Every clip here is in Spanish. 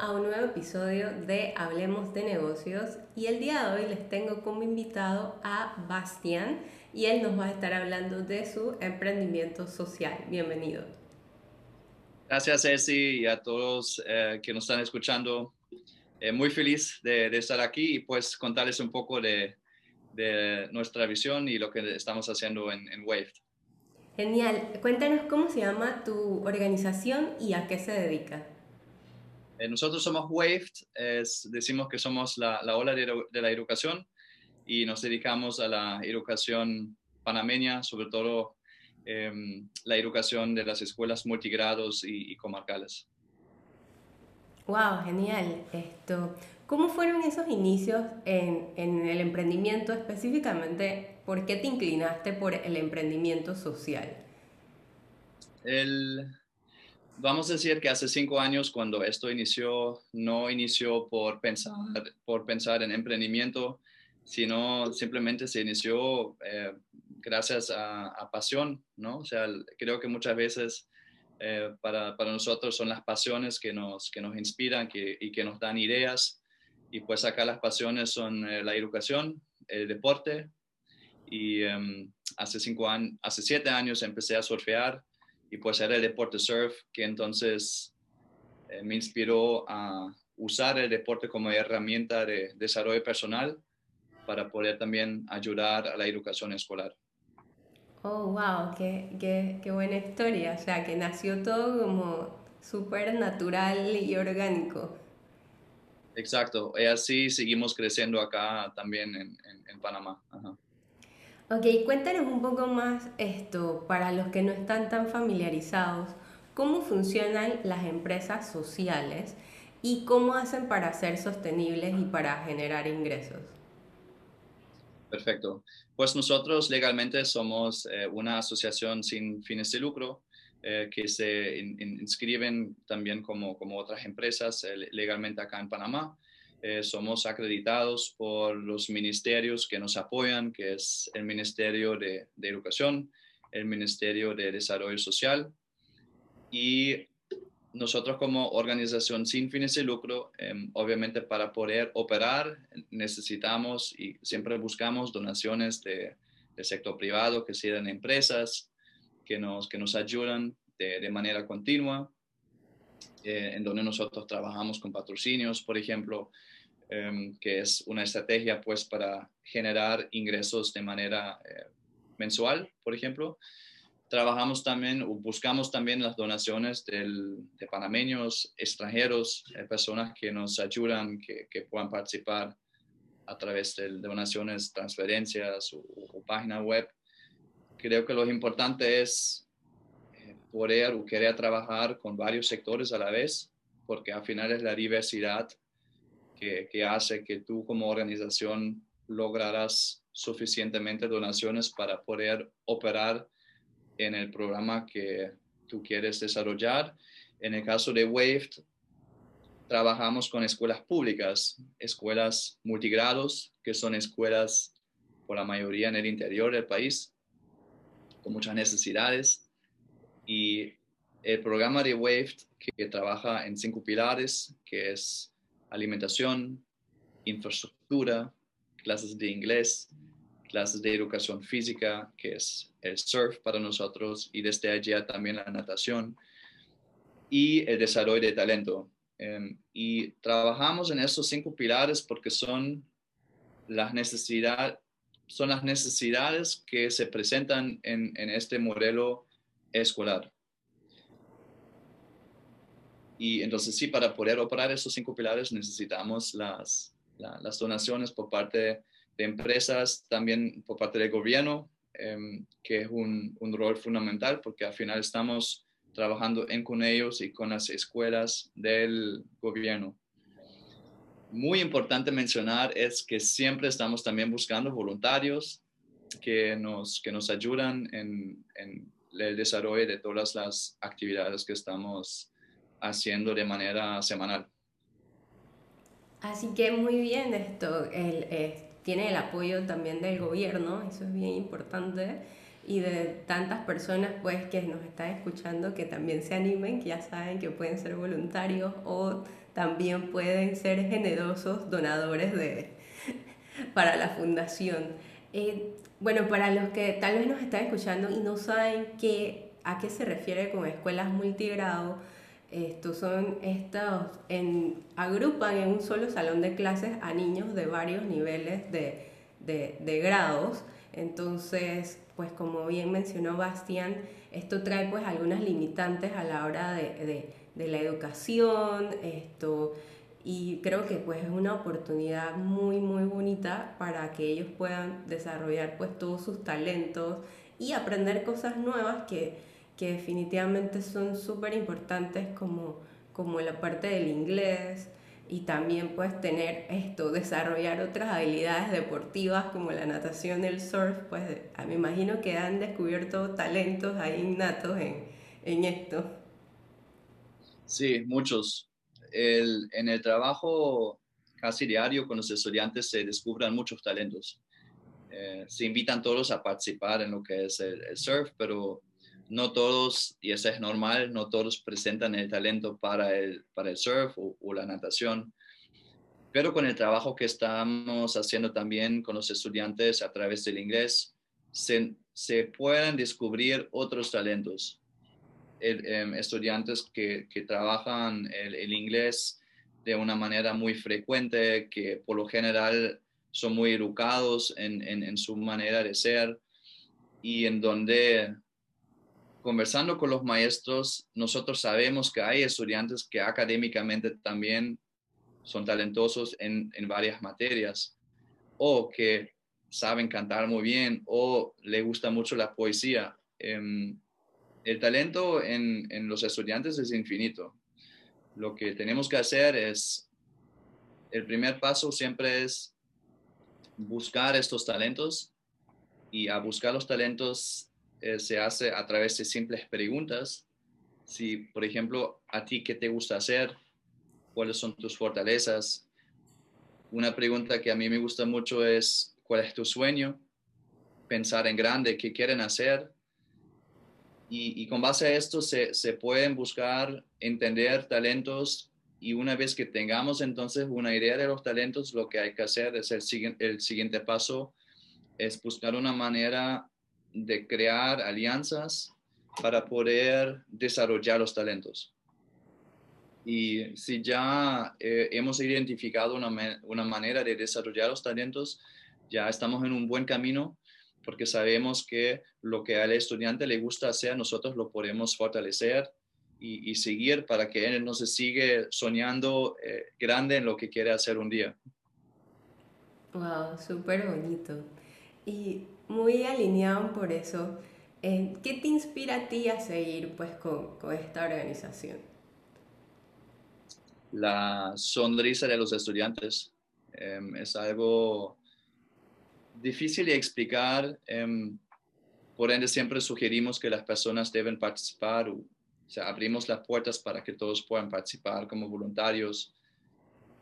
a un nuevo episodio de Hablemos de Negocios y el día de hoy les tengo como invitado a Bastian y él nos va a estar hablando de su emprendimiento social. Bienvenido. Gracias, Ceci, y a todos eh, que nos están escuchando. Eh, muy feliz de, estar aquí y pues contarles un poco de, nuestra visión y lo que estamos haciendo en, en Wave. Genial. Cuéntanos cómo se llama tu organización y a qué se dedica. Eh, nosotros somos WAVED, decimos que somos la, ola de, la educación y nos dedicamos a la educación panameña, sobre todo em, la educación de las escuelas multigrados y, comarcales. Wow, genial. Esto, ¿cómo fueron esos inicios en, en, el emprendimiento específicamente? ¿Por qué te inclinaste por el emprendimiento social? El, vamos a decir que hace cinco años cuando esto inició, no inició por pensar, por pensar en emprendimiento, sino simplemente se inició eh, gracias a, pasión, ¿no? O sea, creo que muchas veces eh, para, para, nosotros son las pasiones que nos, que nos inspiran que, y que nos dan ideas. Y pues acá las pasiones son eh, la educación, el deporte. Y em, hace, cinco años, hace siete años empecé a surfear y pues era el deporte surf que entonces eh, me inspiró a usar el deporte como herramienta de desarrollo personal para poder también ayudar a la educación escolar. Oh, wow, qué, qué, qué buena historia. O sea, que nació todo como súper natural y orgánico. Exacto, y así seguimos creciendo acá también en, en, Panamá. Ok, cuéntanos un poco más esto, para los que no están tan familiarizados, cómo funcionan las empresas sociales y cómo hacen para ser sostenibles y para generar ingresos. Perfecto. Pues nosotros legalmente somos eh, una asociación sin fines de lucro eh, que se inscriben también como, como otras empresas eh, legalmente acá en Panamá. Eh, somos acreditados por los ministerios que nos apoyan, que es el Ministerio de, Educación, el Ministerio de Desarrollo Social. Y nosotros como organización sin fines de lucro, em, obviamente para poder operar necesitamos y siempre buscamos donaciones de, del sector privado, que sean empresas que nos, que nos ayudan de, de manera continua, eh, en donde nosotros trabajamos con patrocinios, por ejemplo, Em, que es una estrategia pues para generar ingresos de manera eh, mensual, por ejemplo. Trabajamos también o buscamos también las donaciones de panameños, extranjeros, eh, personas que nos ayudan, que, que, puedan participar a través de donaciones, transferencias o, página web. Creo que lo importante es poder o querer trabajar con varios sectores a la vez, porque al final es la diversidad que, hace que tú como organización lograrás suficientemente donaciones para poder operar en el programa que tú quieres desarrollar. En el caso de WAVE, trabajamos con escuelas públicas, escuelas multigrados, que son escuelas por la mayoría en el interior del país, con muchas necesidades. Y el programa de WAVE, que trabaja en cinco pilares, que es alimentación, infraestructura, clases de inglés, clases de educación física, que es el surf para nosotros, y desde allá también la natación, y el desarrollo de talento. Em, y trabajamos en estos cinco pilares porque son las, necesidad, son las necesidades que se presentan en, en este modelo escolar. Y entonces sí, para poder operar esos cinco pilares necesitamos las, las donaciones por parte de empresas, también por parte del gobierno, em, que es un, un, rol fundamental porque al final estamos trabajando en con ellos y con las escuelas del gobierno. Muy importante mencionar es que siempre estamos también buscando voluntarios que nos, que nos ayudan en el desarrollo de todas las actividades que estamos haciendo de manera semanal. Así que muy bien esto, el, eh, tiene el apoyo también del gobierno, eso es bien importante, y de tantas personas pues que nos están escuchando que también se animen, que ya saben que pueden ser voluntarios o también pueden ser generosos donadores de, para la fundación. Eh, bueno, para los que tal vez nos están escuchando y no saben qué, a qué se refiere con escuelas multigrado, estos son estos, agrupan en un solo salón de clases a niños de varios niveles de, de, de grados. Entonces, pues como bien mencionó Bastián, esto trae pues algunas limitantes a la hora de, de, la educación, esto, y creo que pues es una oportunidad muy muy bonita para que ellos puedan desarrollar pues todos sus talentos y aprender cosas nuevas que, que definitivamente son súper importantes como, como la parte del inglés, y también pues tener esto, desarrollar otras habilidades deportivas como la natación, el surf, pues me imagino que han descubierto talentos ahí innatos en, en esto. Sí, muchos. En el trabajo casi diario con los estudiantes se descubren muchos talentos. Eh, se invitan todos a participar en lo que es el surf, pero no todos, y eso es normal, no todos presentan el talento para el, para el surf o, la natación. Pero con el trabajo que estamos haciendo también con los estudiantes a través del inglés, se, se pueden descubrir otros talentos. Em, estudiantes que, trabajan el, inglés de una manera muy frecuente, que por lo general son muy educados en su manera de ser y en donde conversando con los maestros, nosotros sabemos que hay estudiantes que académicamente también son talentosos en, varias materias o que saben cantar muy bien o le gusta mucho la poesía. Em, el talento en, los estudiantes es infinito. Lo que tenemos que hacer es, el primer paso siempre es buscar estos talentos y a buscar los talentos eh, se hace a través de simples preguntas. Si, por ejemplo, a ti, ¿qué te gusta hacer? ¿Cuáles son tus fortalezas? Una pregunta que a mí me gusta mucho es, ¿cuál es tu sueño? Pensar en grande, ¿qué quieren hacer? Y, con base a esto se, se, pueden buscar, entender talentos y una vez que tengamos entonces una idea de los talentos, lo que hay que hacer es el, el siguiente paso, es buscar una manera de crear alianzas para poder desarrollar los talentos. Y si ya eh, hemos identificado una, una, manera de desarrollar los talentos, ya estamos en un buen camino porque sabemos que lo que al estudiante le gusta hacer, nosotros lo podemos fortalecer y, seguir para que él no se sigue soñando eh, grande en lo que quiere hacer un día. Wow, súper bonito. Y muy alineado por eso, eh, ¿qué te inspira a ti a seguir pues, con, con esta organización? La sonrisa de los estudiantes em, es algo difícil de explicar. Em, por ende, siempre sugerimos que las personas deben participar. O, sea, abrimos las puertas para que todos puedan participar como voluntarios.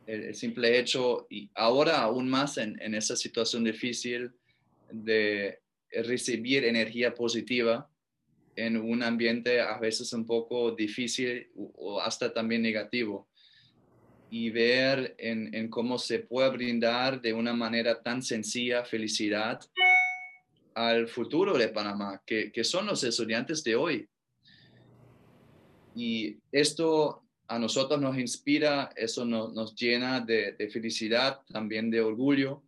El, simple hecho, y ahora aún más en, en esa situación difícil, de recibir energía positiva en un ambiente a veces un poco difícil o hasta también negativo y ver en, cómo se puede brindar de una manera tan sencilla felicidad al futuro de Panamá, que, son los estudiantes de hoy. Y esto a nosotros nos inspira, eso nos, llena de, de, felicidad, también de orgullo.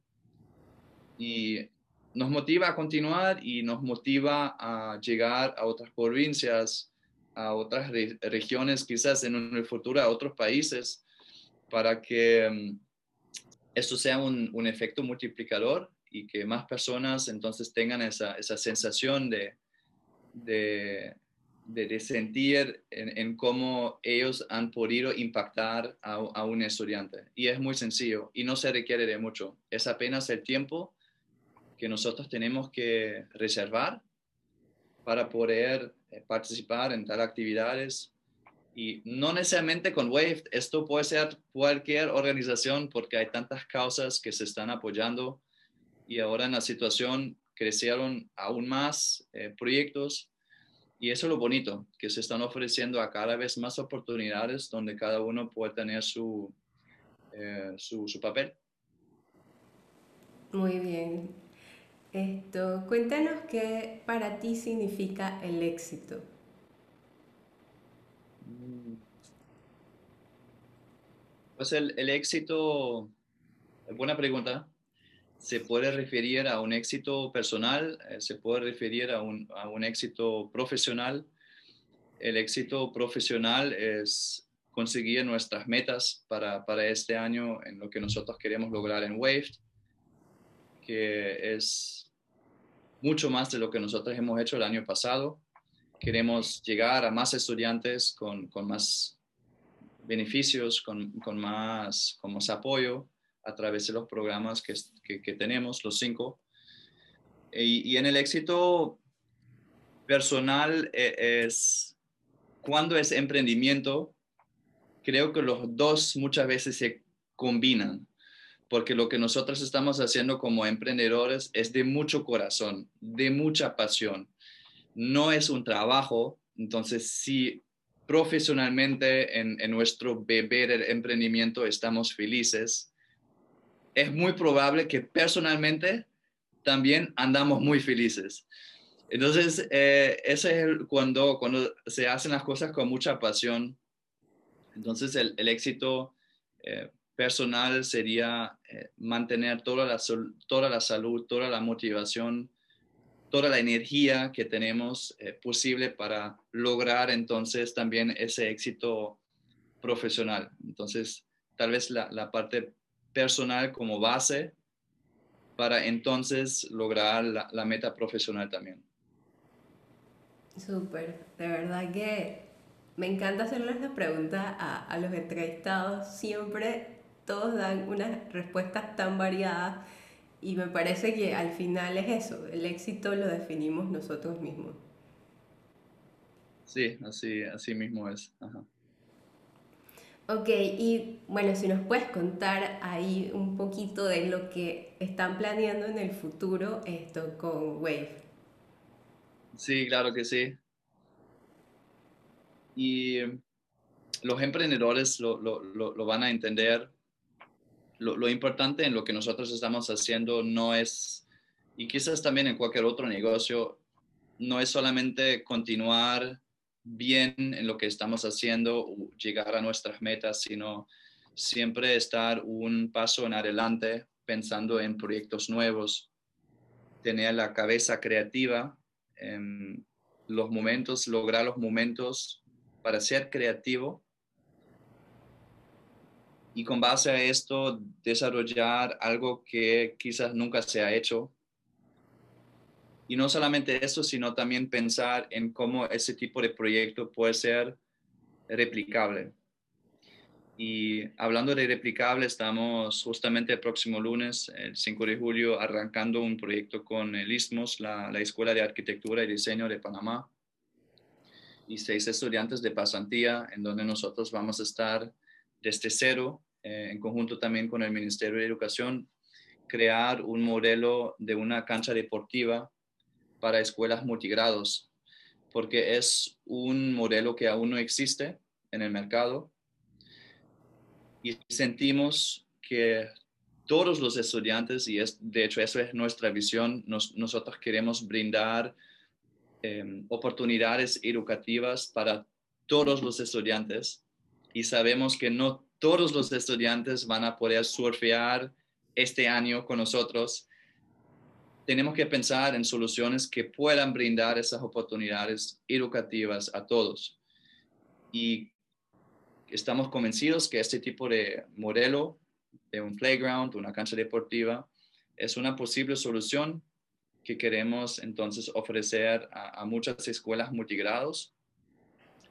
Y nos motiva a continuar y nos motiva a llegar a otras provincias, a otras regiones, quizás en el futuro a otros países, para que mm, esto sea un, efecto multiplicador y que más personas entonces tengan esa, sensación de, de, sentir en, cómo ellos han podido impactar a, a un estudiante. Y es muy sencillo y no se requiere de mucho. Es apenas el tiempo que nosotros tenemos que reservar para poder eh, participar en tal actividades. Y no necesariamente con WAVE, esto puede ser cualquier organización porque hay tantas causas que se están apoyando y ahora en la situación crecieron aún más eh, proyectos y eso es lo bonito, que se están ofreciendo a cada vez más oportunidades donde cada uno puede tener su, eh, su, su, papel. Muy bien. Esto, cuéntanos qué para ti significa el éxito. Pues el, el éxito, buena pregunta se puede referir a un éxito personal, eh, se puede referir a un, a un, éxito profesional. El éxito profesional es conseguir nuestras metas para, para, este año en lo que nosotros queremos lograr en Wave, que es mucho más de lo que nosotros hemos hecho el año pasado. Queremos llegar a más estudiantes con, con más beneficios, con, con, más, con más apoyo a través de los programas que, que, tenemos, los cinco. Y, en el éxito personal eh, es, cuando es emprendimiento, creo que los dos muchas veces se combinan, porque lo que nosotros estamos haciendo como emprendedores es de mucho corazón, de mucha pasión. No es un trabajo, entonces si profesionalmente en, nuestro bebé del emprendimiento estamos felices, es muy probable que personalmente también andamos muy felices. Entonces, eh, ese es cuando, cuando se hacen las cosas con mucha pasión. Entonces, el, éxito eh, personal sería eh, mantener toda la, toda la salud, toda la motivación, toda la energía que tenemos posible para lograr entonces también ese éxito profesional. Entonces, tal vez la, la parte personal como base para entonces lograr la, meta profesional también. Súper, de verdad que me encanta hacerles la pregunta a, a los entrevistados. Siempre todos dan unas respuestas tan variadas y me parece que al final es eso, el éxito lo definimos nosotros mismos. Sí, así, así mismo es. Ok, y bueno, si nos puedes contar ahí un poquito de lo que están planeando en el futuro esto con Wave. Sí, claro que sí. Y los emprendedores lo, lo, lo, van a entender. Lo, importante en lo que nosotros estamos haciendo no es, y quizás también en cualquier otro negocio, no es solamente continuar bien en lo que estamos haciendo, llegar a nuestras metas, sino siempre estar un paso en adelante pensando en proyectos nuevos, tener la cabeza creativa, en los momentos, lograr los momentos para ser creativo y con base a esto desarrollar algo que quizás nunca se ha hecho y no solamente eso, sino también pensar en cómo ese tipo de proyecto puede ser replicable. Y hablando de replicable, estamos justamente el próximo lunes, el 5 de julio, arrancando un proyecto con el ISMOS, la, la Escuela de Arquitectura y Diseño de Panamá, y seis estudiantes de pasantía, en donde nosotros vamos a estar desde cero, eh, en conjunto también con el Ministerio de Educación, crear un modelo de una cancha deportiva para escuelas multigrados, porque es un modelo que aún no existe en el mercado. Y sentimos que todos los estudiantes, y es, de hecho eso es nuestra visión, nosotros queremos brindar em, oportunidades educativas para todos los estudiantes y sabemos que no todos los estudiantes van a poder surfear este año con nosotros tenemos que pensar en soluciones que puedan brindar esas oportunidades educativas a todos. Y estamos convencidos que este tipo de modelo de un playground, una cancha deportiva, es una posible solución que queremos entonces ofrecer a, muchas escuelas multigrados.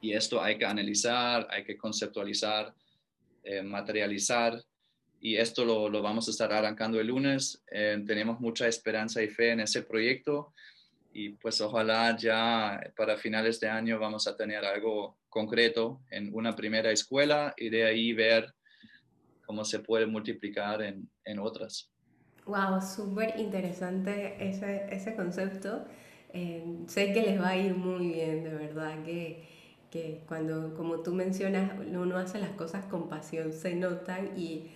Y esto hay que analizar, hay que conceptualizar, eh, materializar y esto lo, lo, vamos a estar arrancando el lunes. Eh, tenemos mucha esperanza y fe en ese proyecto y pues ojalá ya para finales de año vamos a tener algo concreto en una primera escuela y de ahí ver cómo se puede multiplicar en, en otras. Wow, súper interesante ese, ese concepto. Eh, sé que les va a ir muy bien, de verdad, que, que cuando, como tú mencionas, uno hace las cosas con pasión, se notan y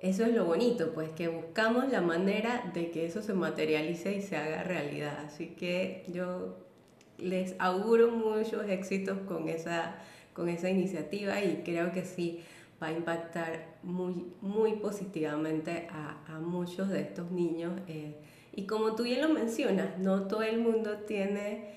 eso es lo bonito, pues que buscamos la manera de que eso se materialice y se haga realidad. Así que yo les auguro muchos éxitos con esa, con esa iniciativa y creo que sí va a impactar muy, muy positivamente a, a muchos de estos niños. Eh, y como tú bien lo mencionas, no todo el mundo tiene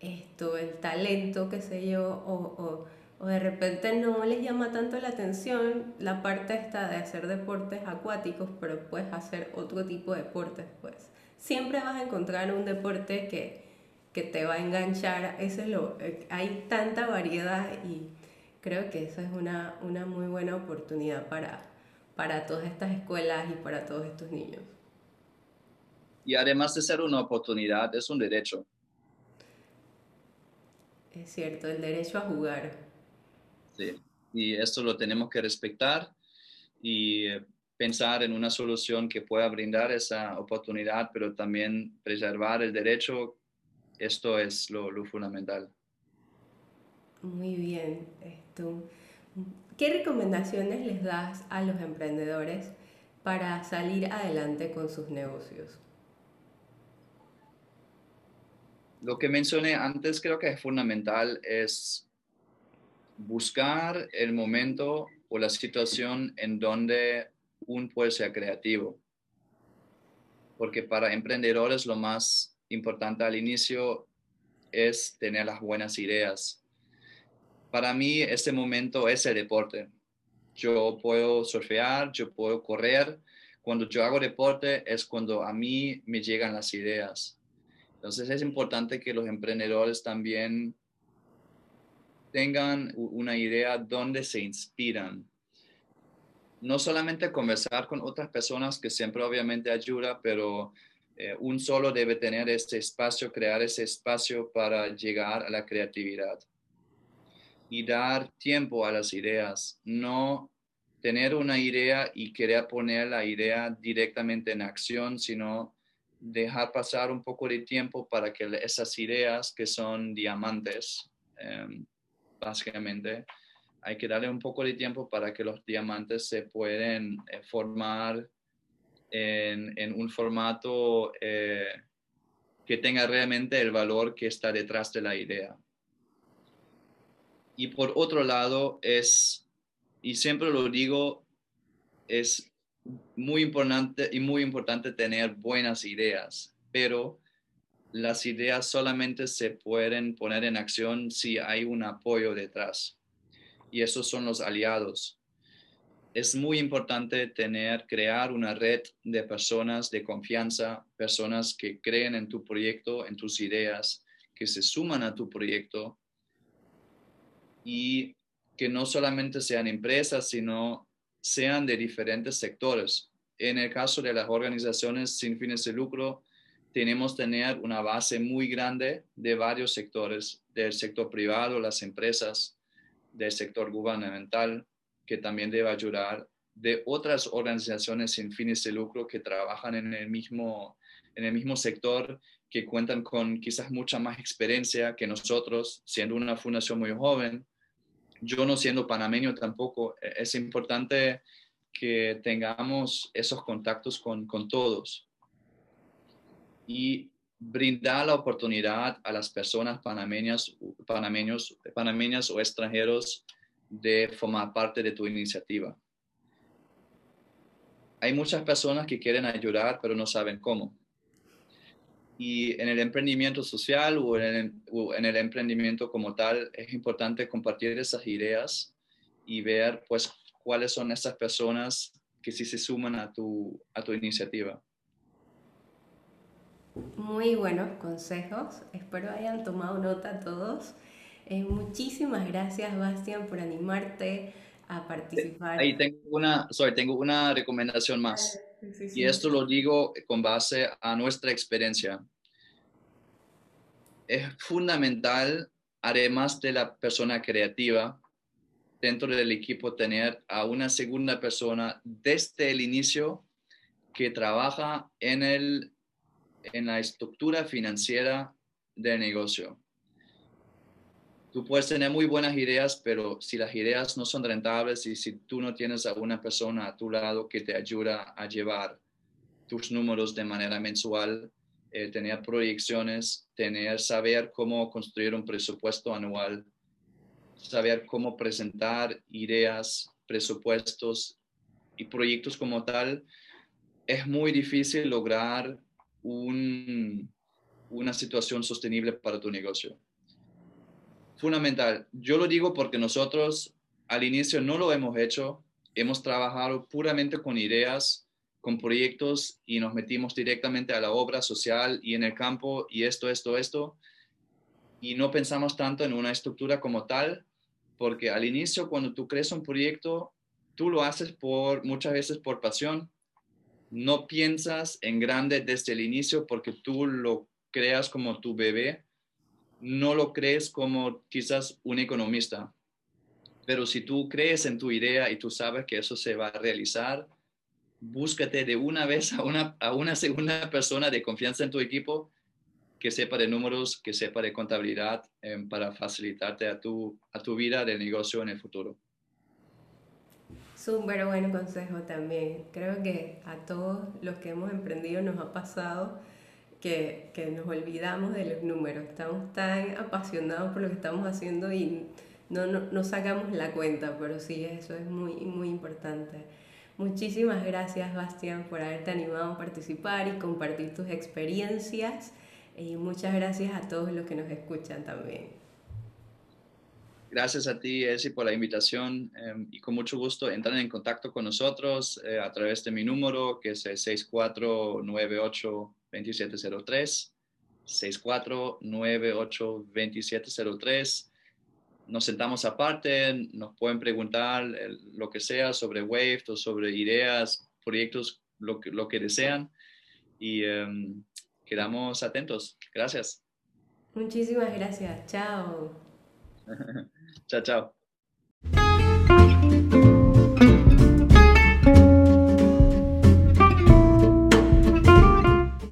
esto, el talento, qué sé yo, o, o, o, de repente no les llama tanto la atención la parte esta de hacer deportes acuáticos, pero puedes hacer otro tipo de deportes, pues. Siempre vas a encontrar un deporte que, que te va a enganchar, eso es lo, eh, hay tanta variedad y creo que eso es una, una muy buena oportunidad para, para todas estas escuelas y para todos estos niños. Y además de ser una oportunidad, es un derecho. Es cierto, el derecho a jugar. Sí, y esto lo tenemos que respetar y eh, pensar en una solución que pueda brindar esa oportunidad, pero también preservar el derecho esto es lo, fundamental. Muy bien. Esto. ¿Qué recomendaciones les das a los emprendedores para salir adelante con sus negocios? Lo que mencioné antes creo que es fundamental es buscar el momento o la situación en donde un puede ser creativo. Porque para emprendedores lo más importante al inicio es tener las buenas ideas. Para mí, este momento es el deporte. Yo puedo surfear, yo puedo correr. Cuando yo hago deporte es cuando a mí me llegan las ideas. Entonces es importante que los emprendedores también tengan una idea dónde se inspiran. No solamente conversar con otras personas, que siempre obviamente ayuda, pero eh, un solo debe tener ese espacio, crear ese espacio para llegar a la creatividad y dar tiempo a las ideas, no tener una idea y querer poner la idea directamente en acción, sino dejar pasar un poco de tiempo para que esas ideas que son diamantes, em, básicamente, hay que darle un poco de tiempo para que los diamantes se pueden eh, formar en, un formato eh, que tenga realmente el valor que está detrás de la idea. Y por otro lado, es, y siempre lo digo, es muy importante y muy importante tener buenas ideas, pero las ideas solamente se pueden poner en acción si hay un apoyo detrás. Y esos son los aliados es muy importante tener, crear una red de personas de confianza, personas que creen en tu proyecto, en tus ideas, que se suman a tu proyecto y que no solamente sean empresas, sino sean de diferentes sectores. En el caso de las organizaciones sin fines de lucro, tenemos tener una base muy grande de varios sectores, del sector privado, las empresas, del sector gubernamental, que también debe ayudar, de otras organizaciones sin fines de lucro que trabajan en el mismo, en el mismo sector, que cuentan con quizás mucha más experiencia que nosotros, siendo una fundación muy joven. Yo no siendo panameño tampoco, e-, es importante que tengamos esos contactos con, con todos y brindar la oportunidad a las personas panameñas, panameños, panameñas o extranjeros de formar parte de tu iniciativa. Hay muchas personas que quieren ayudar, pero no saben cómo. Y en el emprendimiento social o en el, emprendimiento como tal, es importante compartir esas ideas y ver pues cuáles son esas personas que sí se suman a tu, a tu iniciativa. Muy buenos consejos. Espero hayan tomado nota todos. Eh, muchísimas gracias, Bastian, por animarte a participar. Ahí tengo una, sorry, tengo una recomendación más. Y esto lo digo con base a nuestra experiencia. Es fundamental, además de la persona creativa, dentro del equipo tener a una segunda persona desde el inicio que trabaja en, el, en la estructura financiera del negocio. Tú puedes tener muy buenas ideas, pero si las ideas no son rentables y si tú no tienes a una persona a tu lado que te ayuda a llevar tus números de manera mensual, eh, tener proyecciones, tener, saber cómo construir un presupuesto anual, saber cómo presentar ideas, presupuestos y proyectos como tal, es muy difícil lograr un, una situación sostenible para tu negocio. Fundamental. Yo lo digo porque nosotros al inicio no lo hemos hecho. Hemos trabajado puramente con ideas, con proyectos y nos metimos directamente a la obra social y en el campo y esto, esto, esto. Y no pensamos tanto en una estructura como tal, porque al inicio cuando tú crees un proyecto, tú lo haces por muchas veces por pasión. No piensas en grande desde el inicio porque tú lo creas como tu bebé, no lo crees como quizás un economista. Pero si tú crees en tu idea y tú sabes que eso se va a realizar, búscate de una vez a una, a una segunda persona de confianza en tu equipo que sepa de números, que sepa de contabilidad em, para facilitarte a tu, a tu vida de negocio en el futuro. Súper buen consejo también. Creo que a todos los que hemos emprendido nos ha pasado que, que, nos olvidamos de los números, estamos tan apasionados por lo que estamos haciendo y no, no, no sacamos la cuenta, pero sí, eso es muy, muy importante. Muchísimas gracias, Bastián, por haberte animado a participar y compartir tus experiencias. Y muchas gracias a todos los que nos escuchan también. Gracias a ti, Esi, por la invitación em, y con mucho gusto entrar en contacto con nosotros eh, a través de mi número, que es el 6498 2703, 6498-2703. Nos sentamos aparte, nos pueden preguntar lo que sea sobre Wave o sobre ideas, proyectos, lo que, lo que desean y um, quedamos atentos. Gracias. Muchísimas gracias. Chao. chao, chao.